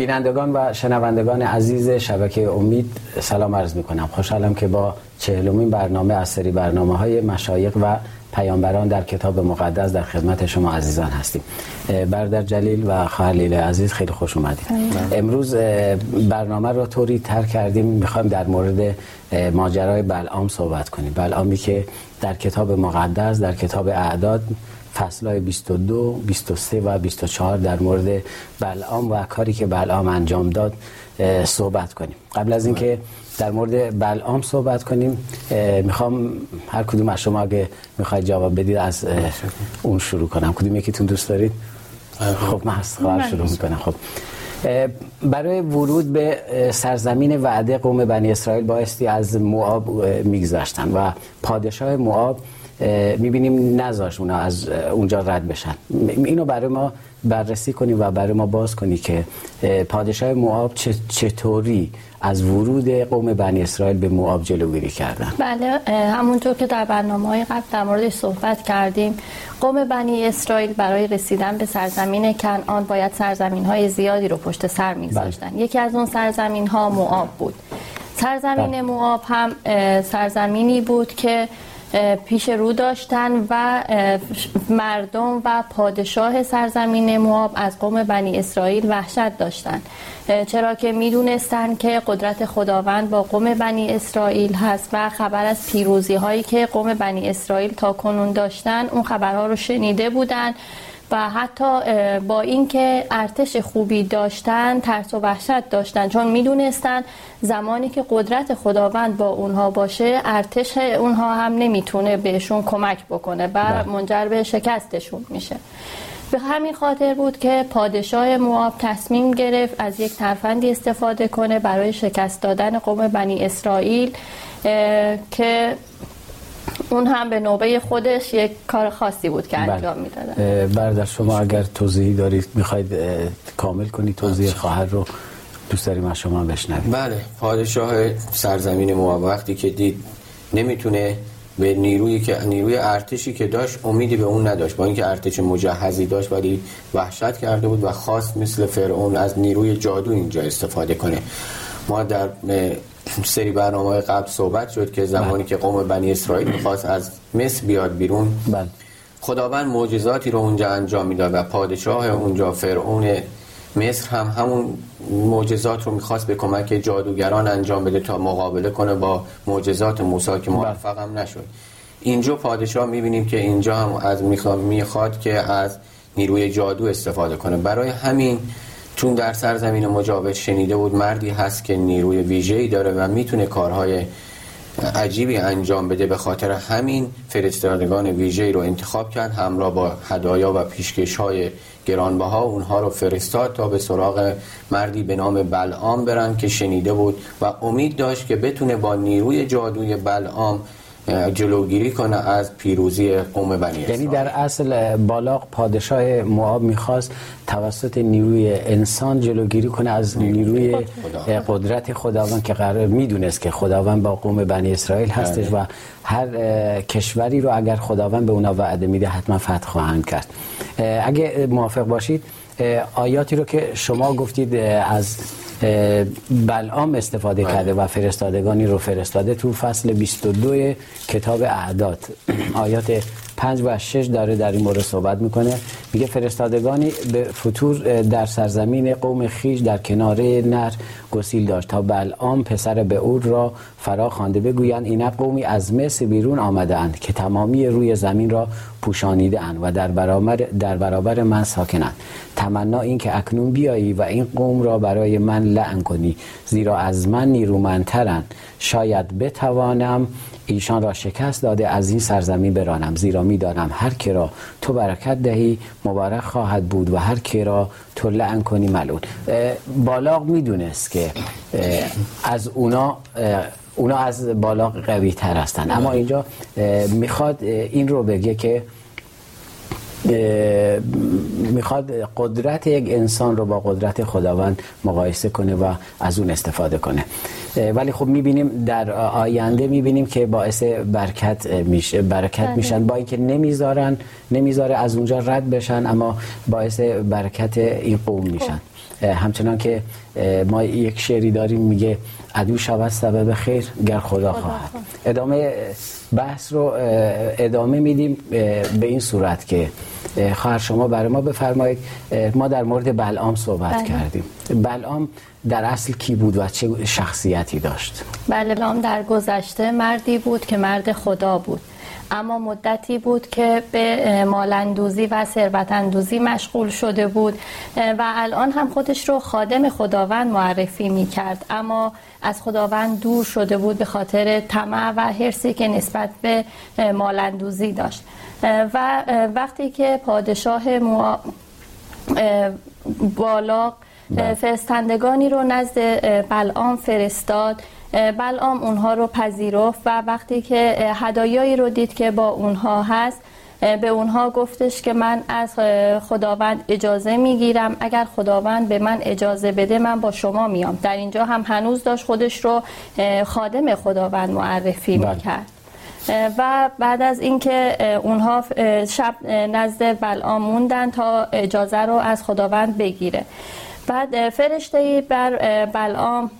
بینندگان و شنوندگان عزیز شبکه امید سلام عرض می کنم خوشحالم که با چهلمین برنامه از سری برنامه های مشایق و پیامبران در کتاب مقدس در خدمت شما عزیزان هستیم. بردر جلیل و خواهر عزیز خیلی خوش اومدید. امروز برنامه رو طوری تر کردیم می‌خوایم در مورد ماجرای بلعام صحبت کنیم. بلعامی که در کتاب مقدس در کتاب اعداد فصلهای 22 23 و 24 در مورد بلعام و کاری که بلعام انجام داد صحبت کنیم. قبل از اینکه در مورد بلعام صحبت کنیم می‌خوام هر کدوم از شما اگه می‌خواید جواب بدید از اون شروع کنم. کدوم یکیتون دوست دارید؟ خب من از شروع می‌کنم. خب. برای ورود به سرزمین وعده قوم بنی اسرائیل بایستی از مواب میگذاشتن و پادشاه مواب می‌بینیم نذاش اونا از اونجا رد بشن اینو برای ما بررسی کنی و برای ما باز کنی که پادشاه مواب چطوری از ورود قوم بنی اسرائیل به مواب جلوگیری کردن بله همونطور که در برنامه های قبل در موردش صحبت کردیم قوم بنی اسرائیل برای رسیدن به سرزمین کنعان باید سرزمین های زیادی رو پشت سر میگذاشتن بله. یکی از اون سرزمین ها مواب بود سرزمین بله. مواب هم سرزمینی بود که پیش رو داشتن و مردم و پادشاه سرزمین مواب از قوم بنی اسرائیل وحشت داشتند چرا که می‌دونستند که قدرت خداوند با قوم بنی اسرائیل هست و خبر از پیروزی هایی که قوم بنی اسرائیل تا کنون داشتن اون خبرها رو شنیده بودند و حتی با اینکه ارتش خوبی داشتن ترس و وحشت داشتن چون می‌دونستن زمانی که قدرت خداوند با اونها باشه ارتش اونها هم نمی‌تونه بهشون کمک بکنه و بله. منجر به شکستشون میشه به همین خاطر بود که پادشاه مواب تصمیم گرفت از یک ترفندی استفاده کنه برای شکست دادن قوم بنی اسرائیل که اون هم به نوبه خودش یک کار خاصی بود که بله. انجام می‌دادن. برادر شما اگر توضیحی دارید می‌خواید کامل کنید توضیح بله. خواهر رو دوست داریم از شما بشنویم. بله. پادشاه سرزمین مواب وقتی که دید نمی‌تونه به نیرویی که نیروی ارتشی که داشت امیدی به اون نداشت. با اینکه ارتش مجهزی داشت ولی وحشت کرده بود و خواست مثل فرعون از نیروی جادو اینجا استفاده کنه. ما در سری برنامه قبل صحبت شد که زمانی بله. که قوم بنی اسرائیل می‌خواست از مصر بیاد بیرون بله. خداوند معجزاتی رو اونجا انجام می‌داد و پادشاه اونجا فرعون مصر هم همون معجزات رو می‌خواست به کمک جادوگران انجام بده تا مقابله کنه با معجزات موسی که بله. موفق هم نشد اینجا پادشاه می‌بینیم که اینجا هم از می‌خواد که از نیروی جادو استفاده کنه برای همین چون در سرزمین مجاور شنیده بود مردی هست که نیروی ویژه‌ای داره و می‌تونه کارهای عجیبی انجام بده به خاطر همین فرستادگان ویژه‌ای رو انتخاب کرد همراه با هدایا و پیشکش های گرانبها اونها رو فرستاد تا به سراغ مردی به نام بلعام برن که شنیده بود و امید داشت که بتونه با نیروی جادوی بلعام جلوگیری کنه از پیروزی قوم بنی یعنی در اصل بالاق پادشاه مواب می‌خواست توسط نیروی انسان جلوگیری کنه از نیروی قدرت خداوند که قرار می‌دونست که خداوند با قوم بنی اسرائیل هستش بله. و هر کشوری رو اگر خداوند به اونا وعده میده حتما فتح خواهند کرد. اگه موافق باشید آیاتی رو که شما گفتید از بلعام استفاده بله. کرده و فرستادگانی رو فرستاده تو فصل 22 کتاب اعداد آیات پنج و شش داره در این مورد صحبت می‌کنه. میگه فرستادگانی به فطور در سرزمین قوم خیش در کنار نر گسیل داشت تا بلعام پسر به او را فرا خوانده بگویند. این قومی از مصر بیرون آمده اند که تمامی روی زمین را پوشانیده اند و در برابر در برابر من ساکنند. تمنا این که اکنون بیایی و این قوم را برای من لعن کنی زیرا از من نیرومندترند. شاید بتوانم ایشان را شکست داده از این سرزمین برانم زیرا می‌دانم. هر که را تو برکت دهی مبارک خواهد بود و هر که را تو لعن کنی ملعون بالاغ می‌دونست که از اونا اونا از بالاغ قوی تر هستن. اما اینجا می‌خواد این رو بگه که می‌خواد قدرت یک انسان رو با قدرت خداوند مقایسه کنه و از اون استفاده کنه ولی خب می‌بینیم در آینده می‌بینیم که باعث برکت میشه برکت بله. میشن با اینکه نمی‌ذارن نمی‌ذاره از اونجا رد بشن اما باعث برکت این قوم میشن خب. همچنان که ما یک شعری داریم میگه عدو شود سبب خیر گر خدا خواهد. ادامه بحث رو ادامه میدیم به این صورت که خواهر شما برای ما بفرمایید ما در مورد بلعام صحبت بله. کردیم. بلعام در اصل کی بود و چه شخصیتی داشت؟ بله بلعام در گذشته مردی بود که مرد خدا بود. اما مدتی بود که به مالندوزی و ثروتاندوزی مشغول شده بود و الان هم خودش رو خادم خداوند معرفی می کرد اما از خداوند دور شده بود به خاطر طمع و حرسی که نسبت به مالندوزی داشت و وقتی که پادشاه مو... بالاق بله. فرستندگانی رو نزد بلعام فرستاد بلعام اونها رو پذیرفت و وقتی که هدایایی رو دید که با اونها هست به اونها گفتش که من از خداوند اجازه می‌گیرم. اگر خداوند به من اجازه بده من با شما میام. در اینجا هم هنوز داشت خودش رو خادم خداوند معرفی بله. می‌کرد. و بعد از اینکه اونها شب نزد بلعام موندن تا اجازه رو از خداوند بگیره. بعد فرشته بر بلعام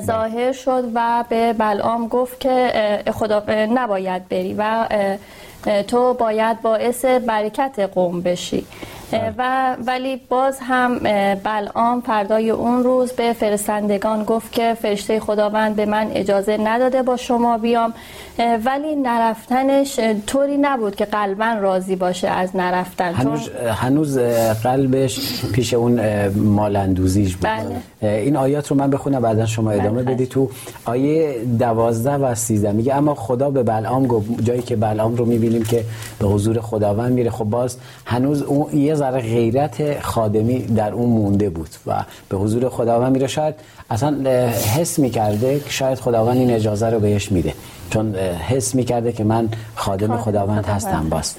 ظاهر شد و به بلعام گفت که خدا نباید بری و تو باید باعث برکت قوم بشی. و ولی باز هم بلعام فردای اون روز به فرستندگان گفت که فرشته خداوند به من اجازه نداده با شما بیام. ولی نرفتنش طوری نبود که قلبا راضی باشه از نرفتن. هنوز, هنوز قلبش پیش اون مالندوزیش بود. بله. این آیات رو من بخونم بعدا شما بله، ادامه بدی تو آیه دوازده و سیزده. میگه اما خدا به بلعام گفت جایی که بلعام رو می‌بینیم که به حضور خداوند میره. خب باز هنوز اون یه ذره غیرت خادمی در اون مونده بود و به حضور خداوند میره شاید اصلا حس می‌کرده که شاید خداوند این اجازه رو بهش میده. چون حس می‌کرده که من خادم خداوند هستم باز.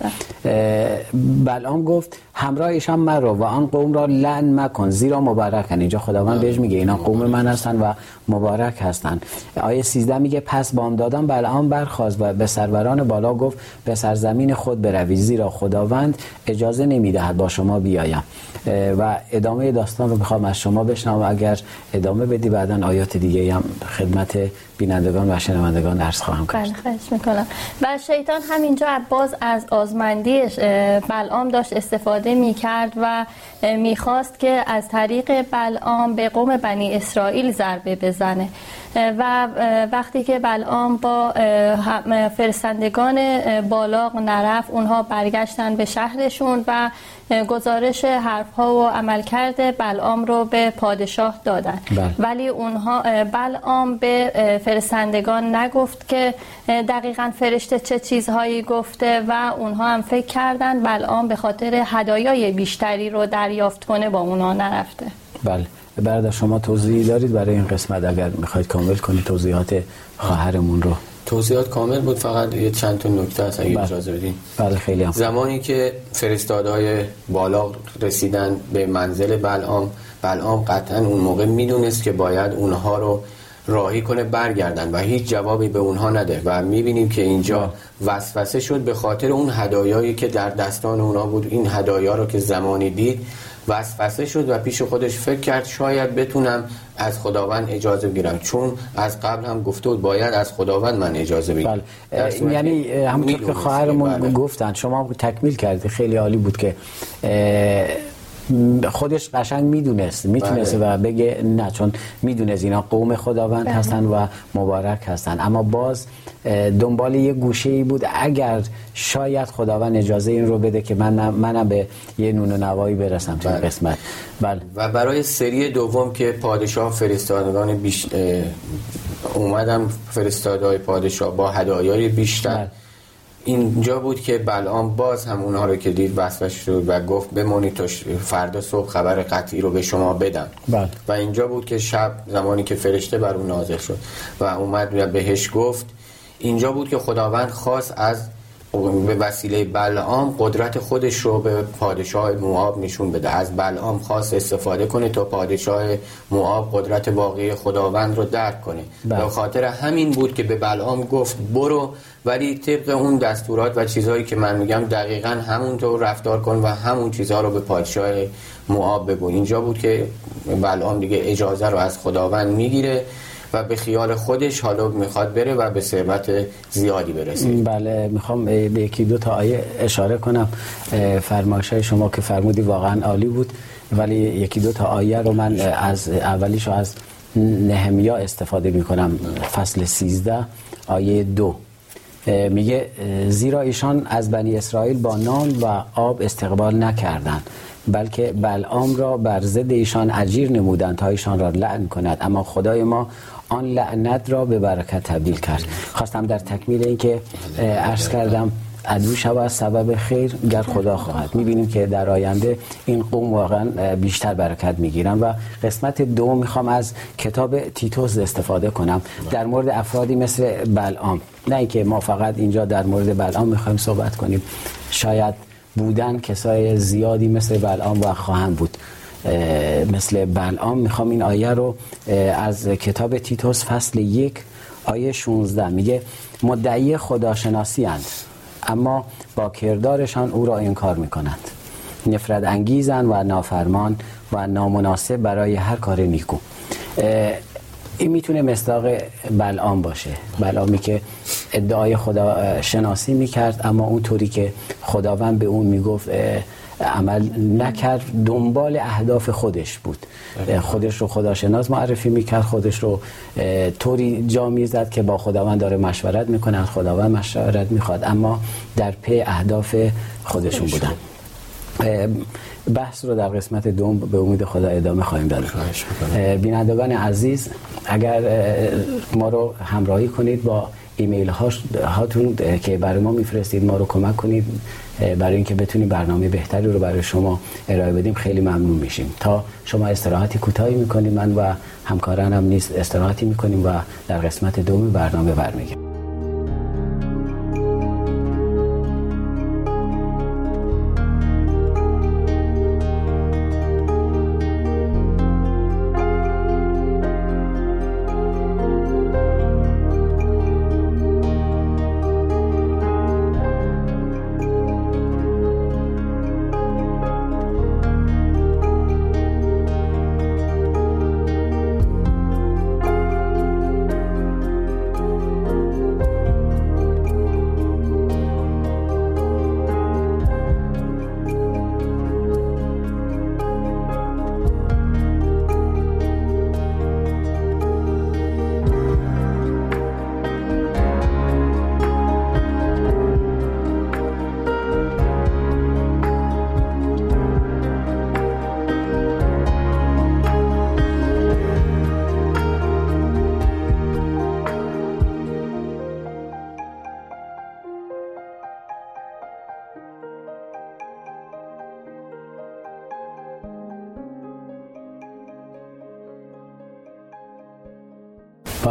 بلعام گفت همراهشان مرو و آن قوم را لعن مکن زیرا مبارکن. اینجا خداوند بهش میگه اینا قوم من هستن و مبارک هستن. آیه 13 میگه پس بامدادان بلعام برخواست و به سروران بالا گفت به سرزمین خود بروید زیرا خداوند اجازه نمی‌دهد با شما بیایم. و ادامه داستان رو می‌خوام از شما بشنوم اگر ادامه بدی بعدا آیات دیگه هم خدمت بینندگان و شنوندگان درس خواهم کرد. بله خواهش می‌کنم. و شیطان همینجا باز از آزمندی بلعام داشت استفاده می‌کرد و می‌خواست که از طریق بلعام به قوم بنی اسرائیل ضربه بزنه و وقتی که بلعام با فرستندگان بالاغ نرف اونها برگشتن به شهرشون و گزارش حرف ها و عملکرد بلعام رو به پادشاه دادن بله. ولی اونها بلعام به فرستندگان نگفت که دقیقا فرشته چه چیزهایی گفته و اونها هم فکر کردن بلعام به خاطر هدایای بیشتری رو دریافت کنه با اونها نرفته بله برادر شما توضیحی دارید برای این قسمت اگر می‌خواید کامل کنید توضیحات خواهرمون رو توضیحات کامل بود فقط یه چند تا نکته هست اگه بله. اجازه بدین بله خیلی هم. زمانی که فرستادهای بالا رسیدن به منزل بلعام بلعام قطعا اون موقع می‌دونست که باید اونها رو راهی کنه برگردن و هیچ جوابی به اونها نده و می‌بینیم که اینجا. وسوسه شد به خاطر اون هدایایی که در دستان اونها بود این هدایا رو که زمانی دید وسوسه شد و پیش خودش فکر کرد شاید بتونم از خداوند اجازه بگیرم چون از قبل هم گفته بود باید از خداوند من اجازه بگیرم بله. یعنی همونطور که خواهرمون بله. گفتن شما تکمیل کردی خیلی عالی بود که خودش قشنگ می‌دونست می‌تونست بله. و بگه نه چون می‌دونست اینا قوم خداوند بله. هستن و مبارک هستن اما باز دنبال یه گوشه ای بود اگر شاید خداوند اجازه این رو بده که من منم به یه نون و نوایی برسم تو بله. قسمت بله. و برای سری دوم که پادشاه فرستادگان بیش اومدم فرستادهای پادشاه با هدایای بیشتر بله. اینجا بود که بلعام باز هم اونها رو که دید وصفش شد و گفت بمونید تا فردا صبح خبر قطعی رو به شما بدم بله. و اینجا بود که شب زمانی که فرشته بر اون نازل شد و اومد و بهش گفت اینجا بود که خداوند خواست از به وسیله بلعام قدرت خودش رو به پادشاه مواب نشون بده. از بلعام خواست استفاده کنه تا پادشاه مواب قدرت واقعی خداوند رو درک کنه. بله. به خاطر همین بود که به بلعام گفت برو ولی طبق اون دستورات و چیزهایی که من میگم دقیقا همونطور رفتار کن و همون چیزها رو به پادشاه مواب بگو. اینجا بود که بلعام دیگه اجازه رو از خداوند می‌گیره. و به خیال خودش حالا می‌خواد بره و به ثروت زیادی برسه. بله می‌خوام به یکی دو تا آیه اشاره کنم. فرمایش های شما که فرمودی واقعا عالی بود ولی یکی دو تا آیه رو من از اولیش از نهمیا استفاده می‌کنم. فصل 13 آیه دو. میگه زیرا ایشان از بنی اسرائیل با نان و آب استقبال نکردند. بلکه بلعام را بر ضد ایشان اجیر نمودند تا ایشان را لعن کند. اما خدای ما آن لعنت را به برکت تبدیل کرد. خواستم در تکمیل این که عرض کردم عدو شود سبب خیر گر خدا خواهد. می‌بینیم که در آینده این قوم واقعا بیشتر برکت می‌گیرن و قسمت دو می‌خوام از کتاب تیتوس استفاده کنم. در مورد افرادی مثل بلعام. نه اینکه ما فقط اینجا در مورد بلعام می‌خوایم صحبت کنیم. شاید بودن کسای زیادی مثل بلعام و خواهند بود. مثل بلعام می‌خوام این آیه رو از کتاب تیتوس فصل یک آیه 16 میگه مدعی خداشناسی هند اما با کردارشان او را انکار می‌کنند. نفرت انگیزن و نافرمان و نامناسب برای هر کار نیکو. این می‌تونه مصداق بلعام باشه. بلعامی که ادعای خدا شناسی می‌کرد اما اونطوری که خداوند به اون می‌گفت عمل نکرد دنبال اهداف خودش بود. خودش رو خداشناس معرفی می‌کرد خودش رو طوری جا می‌زد که با خداوند داره مشورت می‌کنه از خداوند مشورت می‌خواد اما در پی اهداف خودشون بودن. بحث رو در قسمت دوم به امید خدا ادامه خواهیم داد. بینندگان عزیز اگر ما رو همراهی کنید با ایمیل هاتون که برای ما میفرستید ما رو کمک کنید برای اینکه بتونیم برنامه بهتری رو برای شما ارائه بدیم خیلی ممنون میشیم. تا شما استراحتی کوتاهی می‌کنیم من و همکارانم نیست استراحتی می‌کنیم و در قسمت دوم برنامه برمیگردیم.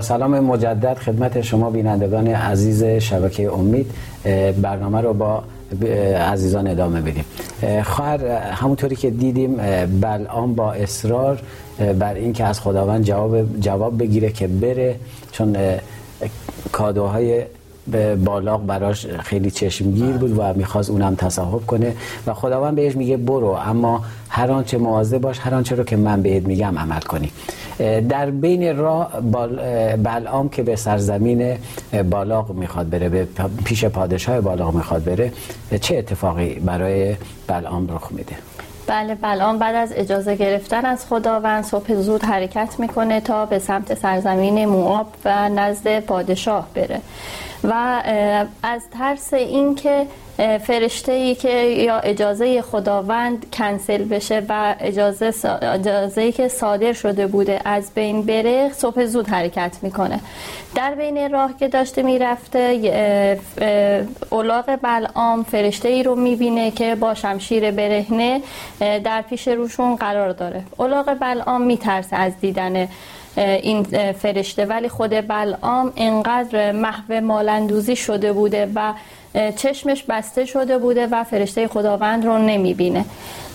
سلام مجدد خدمت شما بینندگان عزیز شبکه امید برنامه رو با عزیزان ادامه بدیم. خواهر همونطوری که دیدیم بلعام با اصرار بر اینکه از خداوند جواب جواب بگیره که بره چون کادوهای بالاق براش خیلی چشمگیر بود و می‌خواست اونم تصاحب کنه و خداوند بهش میگه برو اما هر آنچه مواظب باش هر آنچه رو که من بهت میگم عمل کنی. در بین راه بلعام که به سرزمین بالاق می‌خواد بره به پیش پادشاه بالاق می‌خواد بره چه اتفاقی برای بلعام رخ میده؟ بله بلعام بعد از اجازه گرفتن از خداوند صبح زود حرکت می‌کنه تا به سمت سرزمین مواب و نزد پادشاه بره. و از ترس اینکه فرشته ای که یا اجازه خداوند کنسل بشه و اجازه اجازه که صادر شده بوده از بین بره صبح زود حرکت می‌کنه. در بین راه که داشته می‌رفته اولاغ بلعام فرشته ای رو می‌بینه که با شمشیر برهنه در پیش روشون قرار داره. اولاغ بلعام میترسه از دیدن این فرشته. ولی خود بلعام انقدر محو مالندوزی شده بوده و چشمش بسته شده بوده و فرشته خداوند رو نمی‌بینه.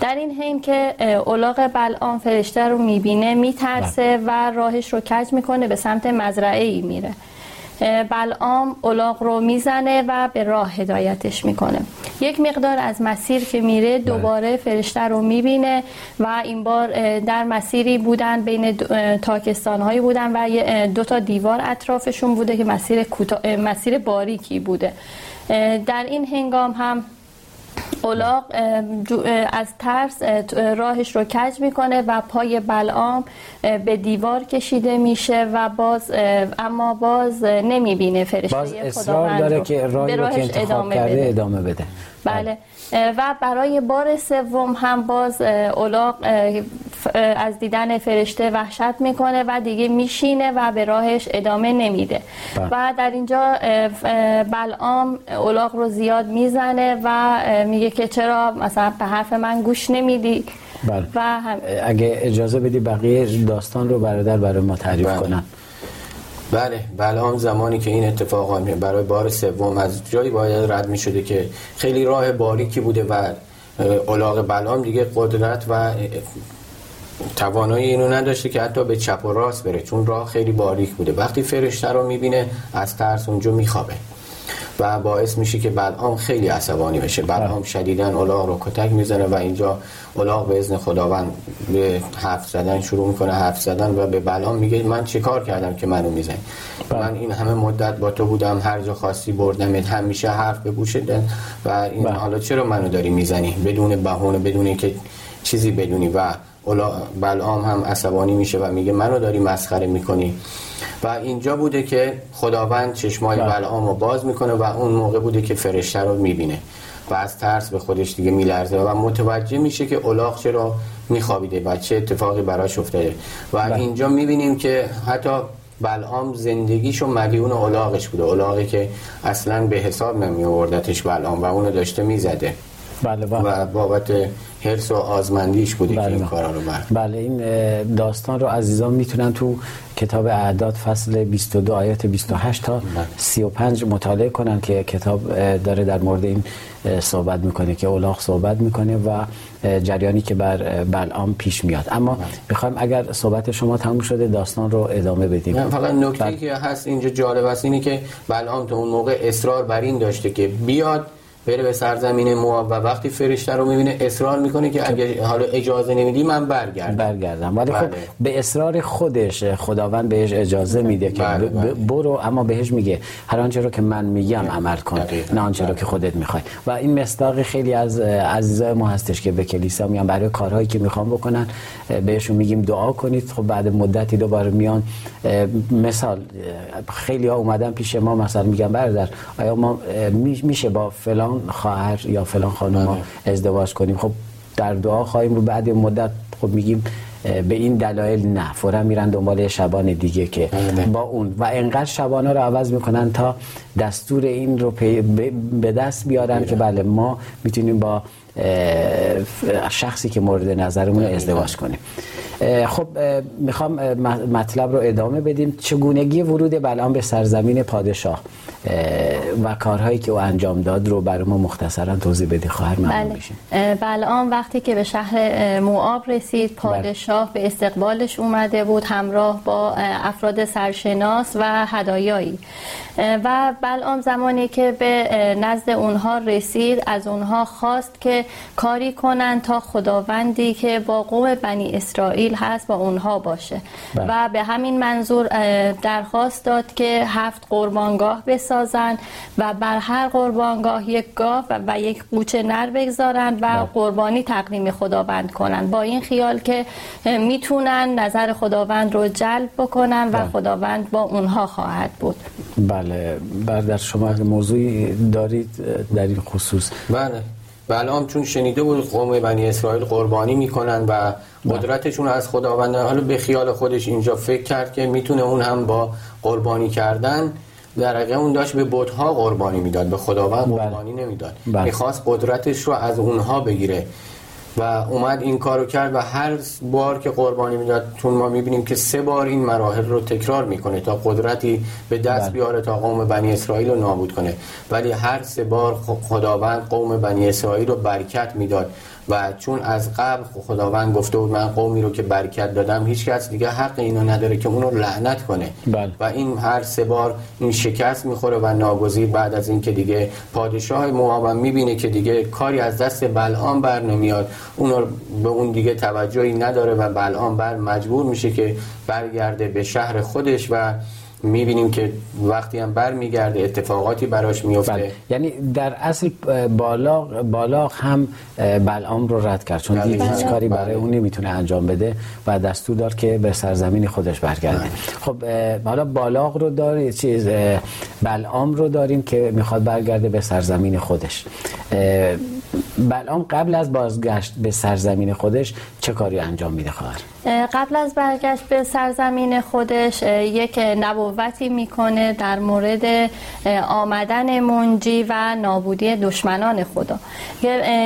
در این حین که اولاغ بلعام فرشته رو می‌بینه میترسه بله. و راهش رو کج می‌کنه به سمت مزرعه ای میره. بلعام اولاغ رو می‌زنه و به راه هدایتش می‌کنه یک مقدار از مسیر که میره بله. دوباره فرشته رو می‌بینه و این بار در مسیری بودن بین تاکستان هایی بودن و دو تا دیوار اطرافشون بوده که مسیر, مسیر باریکی بوده در این هنگام هم اولاق از ترس راهش رو کج می‌کنه و پای بلعام به دیوار کشیده میشه و باز اما باز نمی‌بینه فرشته باز اصرار داره که راهی رو که انتخاب ادامه کرده بده. ادامه بده. بله. و برای بار سوم هم باز اولاق از دیدن فرشته وحشت می‌کنه و دیگه میشینه و به راهش ادامه نمیده بله. و در اینجا بلعام اولاق رو زیاد می‌زنه و میگه که چرا مثلا به حرف من گوش نمیدی بله. و هم... اگه اجازه بدی بقیه داستان رو برادر برای ما تعریف بله. کنم بله بلام زمانی که این اتفاق برای بار سوم از جایی باید رد می شده که خیلی راه باریکی بوده و اولاغ بلام دیگه قدرت و توانایی اینو نداشته که حتی به چپ و راست بره چون راه خیلی باریک بوده. وقتی فرشته رو می‌بینه از ترس اونجا میخوابه. و باعث میشه که بلعام خیلی عصبانی بشه. بلعام شدیدن اولاغ رو کتک می‌زنه و اینجا اولاغ به ازن خداوند به حرف زدن شروع می‌کنه حرف زدن و به بلعام میگه من چه کار کردم که منو می‌زنی؟ بله. من این همه مدت با تو بودم هر جا خواستی بردم همیشه حرف به و این بله. حالا چرا منو داری می‌زنی؟ بدون بهونه بدون که چیزی بدونی و بلعام هم عصبانی میشه و میگه منو داری مسخره می‌کنی. و اینجا بوده که خداوند چشمای بله. بلعام رو باز می‌کنه و اون موقع بوده که فرشته رو می‌بینه. و از ترس به خودش دیگه میلرزه و متوجه میشه که اولاغ چرا میخوابیده و چه اتفاقی براش افتاده. و بله. اینجا می‌بینیم که حتی بلعام زندگیشو مدیون اولاغش بوده. اولاغی که اصلا به حساب نمی آوردتش بلعام و اونو داشته می‌زده. بله. و بابت حرس و آزمندیش بودی بله. که این کارا رو بر بله این داستان رو عزیزان می‌تونن تو کتاب اعداد فصل 22 آیات 28 تا 35 بله. مطالعه کنن که کتاب داره در مورد این صحبت می‌کنه که اولاغ صحبت می‌کنه و جریانی که بر بلعام پیش میاد. اما بله. می‌خوایم اگر صحبت شما تموم شده داستان رو ادامه بدیم. فقط نکته بل... که هست اینجا جالب است اینه که بلعام تو اون موقع اصرار بر این داشته که بیاد بره به سرزمین مواب و وقتی فرشته رو می‌بینه اصرار می‌کنه که اگه حالا اجازه نمیدی من برگردم. برگردم. ولی خب بله. به اصرار خودش خداوند بهش اجازه میده که بله بله. برو اما بهش میگه هر آنچه رو که من میگم عمل کن نه آنچه رو که خودت می‌خوای. و این مصداق خیلی از عزیزای ما هستش که به کلیسا میان برای کارهایی که می‌خوام بکنن بهشون میگیم دعا کنید. خب بعد مدتی دوباره میان مثال خیلی ها اومدن پیش ما مثلا میگن برادر آیا ما میشه با فلان فلان خواهر یا فلان خانم. ازدواج کنیم خب در دعا خواهیم رو بعد مدت خب میگیم به این دلایل نه فورا میرن دنبال شبان دیگه که بله. با اون و انقدر شبانه رو عوض می‌کنن تا دستور این رو به دست بیارن بله. که بله ما می‌تونیم با شخصی که مورد نظرمون ازدواج کنیم. خب می‌خوام مطلب رو ادامه بدیم. چگونگی ورود بلان به سرزمین پادشاه؟ و کارهایی که او انجام داد رو برای ما مختصرا توضیح بدی. خواهر ممنون بله. بلعام وقتی که به شهر موآب رسید بله. پادشاه به استقبالش اومده بود همراه با افراد سرشناس و هدایایی. و بلعام زمانی که به نزد اونها رسید از اونها خواست که کاری کنن تا خداوندی که با قوم بنی اسرائیل هست با اونها باشه بله. و به همین منظور درخواست داد که هفت قربانگاه بسازن و بر هر قربانگاه یک گاو و یک قوچه نر بگذارن و بله. قربانی تقدیم خداوند کنن با این خیال که می‌تونن نظر خداوند رو جلب بکنن و بله. خداوند با اونها خواهد بود بله در شما موضوعی دارید در این خصوص بله بلام چون شنیده بود قوم بنی اسرائیل قربانی می‌کنن و بله. قدرتشون از خداوند حالا به خیال خودش اینجا فکر کرد که می‌تونه اون هم با قربانی کردن در واقع اون داشت به بتها قربانی می‌داد به خداوند بله. قربانی نمی‌داد بله. می‌خواست قدرتش رو از اونها بگیره و اومد این کارو کرد و هر بار که قربانی می‌داد چون ما می‌بینیم که سه بار این مراحل رو تکرار می‌کنه تا قدرتی به دست بله. بیاره تا قوم بنی اسرائیل رو نابود کنه ولی هر سه بار خداوند قوم بنی اسرائیل رو برکت می‌داد و چون از قبل خداوند گفته بود من قومی رو که برکت دادم هیچ کس دیگه حق اینو نداره که اونو لعنت کنه بله. و این هر سه بار این شکست می‌خوره و ناگزیر بعد از اینکه دیگه پادشاه مواب می‌بینه که دیگه کاری از دست بلعام بر نمیاد اونو به اون دیگه توجهی نداره و بلعام بر مجبور میشه که برگرده به شهر خودش و می‌بینیم که وقتی هم برمیگرده اتفاقاتی براش میفته بله. یعنی در اصل بالاغ, بالاغ هم بلعام رو رد کرد چون دید هیچ کاری برای بله. اون نمی‌تونه انجام بده و دستور دار که به سرزمین خودش برگرده بله. خب حالا بالاغ رو داری چیز بلعام رو داریم که می‌خواد برگرده به سرزمین خودش بلعام قبل از بازگشت به سرزمین خودش چه کاری انجام میده خواهر قبل از برگشت به سرزمین خودش یک نبوتی می‌کنه در مورد آمدن منجی و نابودی دشمنان خدا.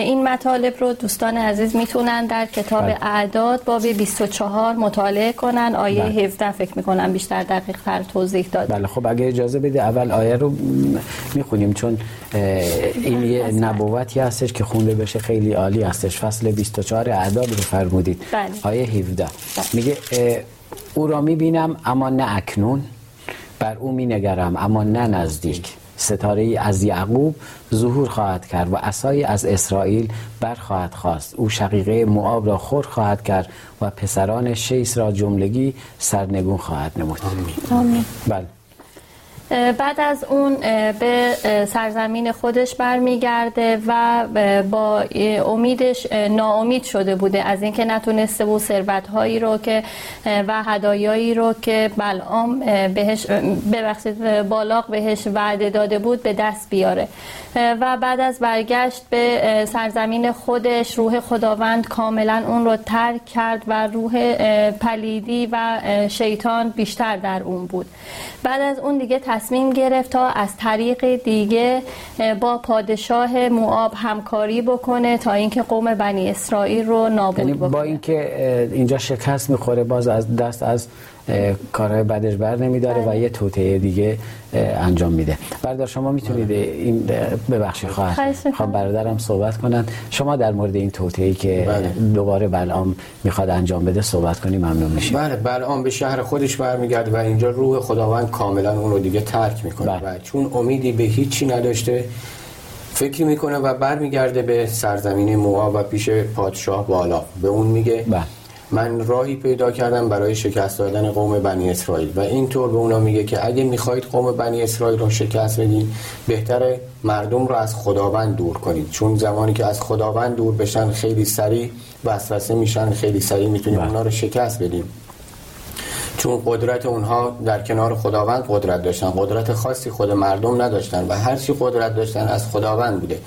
این مطالب رو دوستان عزیز می‌تونن در کتاب بله. اعداد باب 24 مطالعه کنن. آیه بله. 17 فکر می‌کنم بیشتر دقیق تر توضیح داد بله خب اگه اجازه بده اول آیه رو می‌خونیم چون این یه نبوتی هستش که خونده بشه خیلی عالی هستش. فصل 24 اعداد رو فرمودید. بله. آیه 17 میگه او را می‌بینم اما نه اکنون. بر او مینگرم اما نه نزدیک. ستاره ای از یعقوب ظهور خواهد کرد و اسایی از اسرائیل برخواهد خواست. او شقیقه معاب را خور خواهد کرد و پسران شیس را جملگی سرنگون خواهد نمود. آمین. بله. بعد از اون به سرزمین خودش برمیگرده و با امیدش ناامید شده بوده از اینکه نتونسته بود ثروت هایی رو که و هدایایی رو که بلعام بهش ببخشید بالاق بهش وعده داده بود به دست بیاره. و بعد از برگشت به سرزمین خودش روح خداوند کاملا اون رو ترک کرد و روح پلیدی و شیطان بیشتر در اون بود. بعد از اون دیگه تصمیم گرفت تا از طریق دیگه با پادشاه مواب همکاری بکنه تا اینکه قوم بنی اسرائیل رو نابود یعنی بکنه. با اینکه اینجا شکست می‌خوره باز از دست از کارهای بعدش بر نمیداره و یه توطعه دیگه انجام میده. برادر شما می‌تونید این ببخشید خواهر. خب برادرم صحبت کنن. شما در مورد این توطعه که بله. دوباره بلعام می‌خواد انجام بده صحبت کنی ممنون میشیم. بله بلعام به شهر خودش برمیگرده و اینجا روح خداوند کاملا اون رو دیگه ترک می‌کنه. بله. و چون امیدی به هیچی نداشته فکر می‌کنه و برمیگرده به سرزمین موآب و پیش پادشاه بالا. به اون میگه بله. من راهی پیدا کردم برای شکست دادن قوم بنی اسرائیل. و اینطور به اونا میگه که اگه می‌خواید قوم بنی اسرائیل رو شکست بدین بهتره مردم رو از خداوند دور کنید چون زمانی که از خداوند دور بشن خیلی سریع وسوسه میشن خیلی سریع می‌تونیم بله. اونا رو شکست بدیم چون قدرت اونها در کنار خداوند قدرت داشتن. قدرت خاصی خود مردم نداشتن و هر چی قدرت داشتن از خداوند بوده.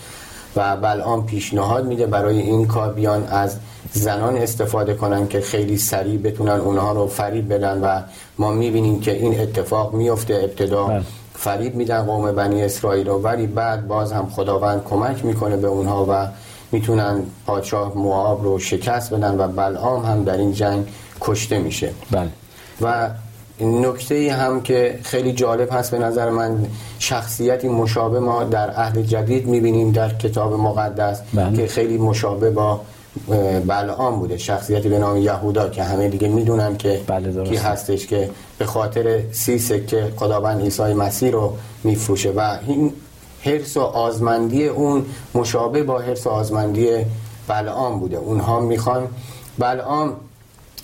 و بلعام پیشنهاد میده برای این کار بیان از زنان استفاده کنن که خیلی سریع بتونن اونها رو فریب بدن و ما می‌بینیم که این اتفاق میفته ابتدا بله. فریب میدن قوم بنی اسرائیل رو ولی بعد باز هم خداوند کمک می‌کنه به اونها و می‌تونن پادشاه مواب رو شکست بدن و بلعام هم در این جنگ کشته میشه بله. و نکته هم که خیلی جالب هست به نظر من شخصیتی مشابه ما در عهد جدید می‌بینیم در کتاب مقدس بله. که خیلی مشابه با بلعام بوده. شخصیتی به نام یهودا که همه دیگه می‌دونن که بله کی هستش که به خاطر سی سکه خداوند عیسی مسیح رو میفروشه. و این حرس و آزمندی اون مشابه با حرس و آزمندی بلعام بوده. اونها می‌خوان بلعام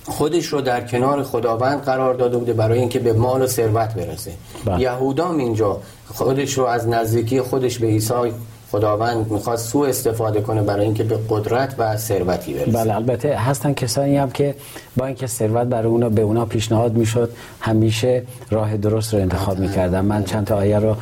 خودش رو در کنار خداوند قرار داده بوده برای اینکه به مال و ثروت برسه. بله. یهودام اینجا خودش رو از نزدیکی خودش به عیسی خداوند می‌خواد سو استفاده کنه برای اینکه به قدرت و ثروتی برسه. بله البته هستن کسانی هم که با اینکه ثروت برای اونا به اونا پیشنهاد می‌شد همیشه راه درست رو انتخاب می‌کردن. من چند تا آیه رو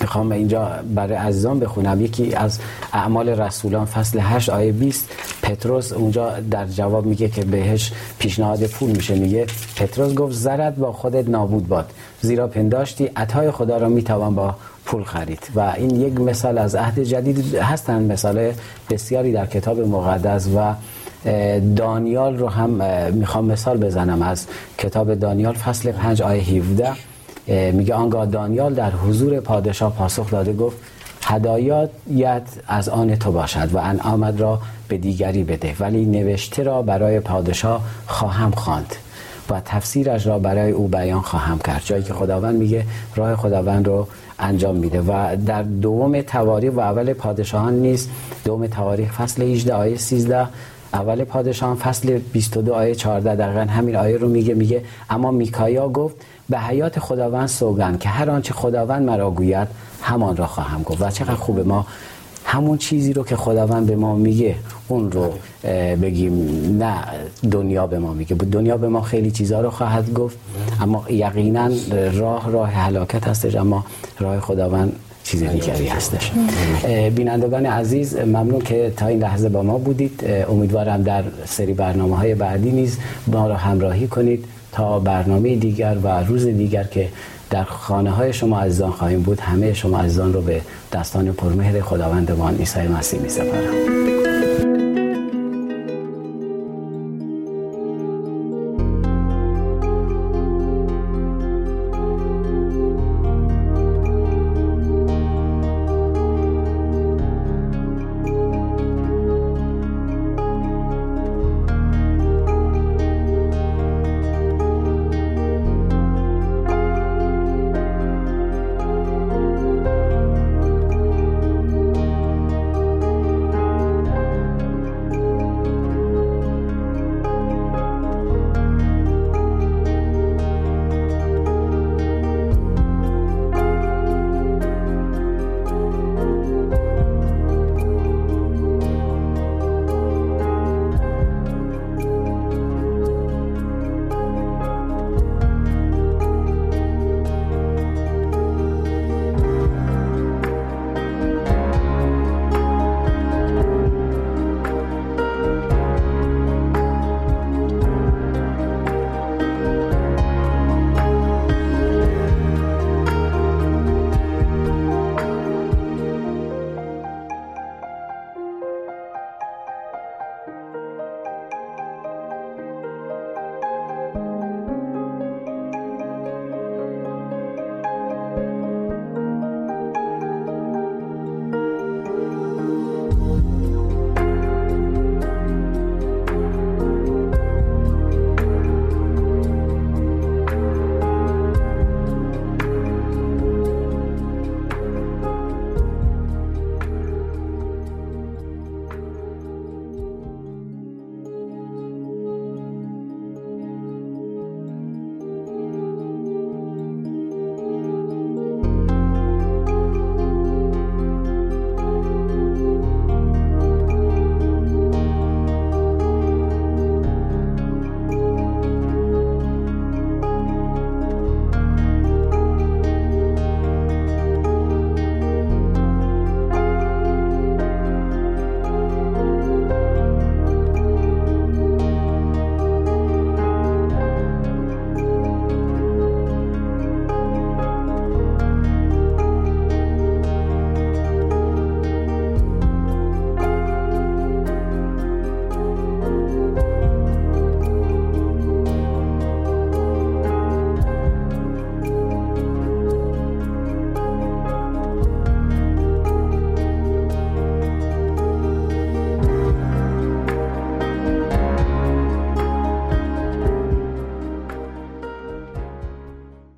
می‌خوام اینجا برای عزیزان بخونم. یکی از اعمال رسولان فصل 8 آیه 20 پتروس اونجا در جواب میگه که بهش پیشنهاد پول میشه. میگه پتروس گفت زرد با خودت نابود باد. زیرا پنداشتی عطای خدا را می‌توان با پول خرید. و این یک مثال از عهد جدید هستن مثال بسیاری در کتاب مقدس و دانیال رو هم می‌خوام مثال بزنم. از کتاب دانیال فصل 5 آیه 17 میگه آنگاه دانیال در حضور پادشاه پاسخ داده گفت هدایت از آن تو باشد و انعامت را به دیگری بده ولی نوشته را برای پادشاه خواهم خواند و تفسیرش را برای او بیان خواهم کرد. جایی که خداوند میگه راه خداوند رو انجام میده و در دوم تواریخ و اول پادشاهان نیست دوم تواریخ فصل 18 آیه 13 اول پادشاهان فصل 22 آیه 14 دقیقا همین آیه رو میگه میگه اما میکایا گفت به حیات خداوند سوگند که هر آنچه خداوند مرا گوید همان را خواهم گفت و چقدر خوبه ما همون چیزی رو که خداوند به ما میگه اون رو بگیم نه دنیا به ما میگه. دنیا به ما خیلی چیزها رو خواهد گفت اما یقینا راه راه هلاکت هستش اما راه خداوند چیز دیگری هستش. بینندگان عزیز ممنون که تا این لحظه با ما بودید. امیدوارم در سری برنامه های بعدی نیز ما را همراهی کنید تا برنامه دیگر و روز دیگر که در خانه های شما عزیزان خواهیم بود. همه شما عزیزان رو به دستان پرمهر خداوندمان عیسی مسیح می سپارم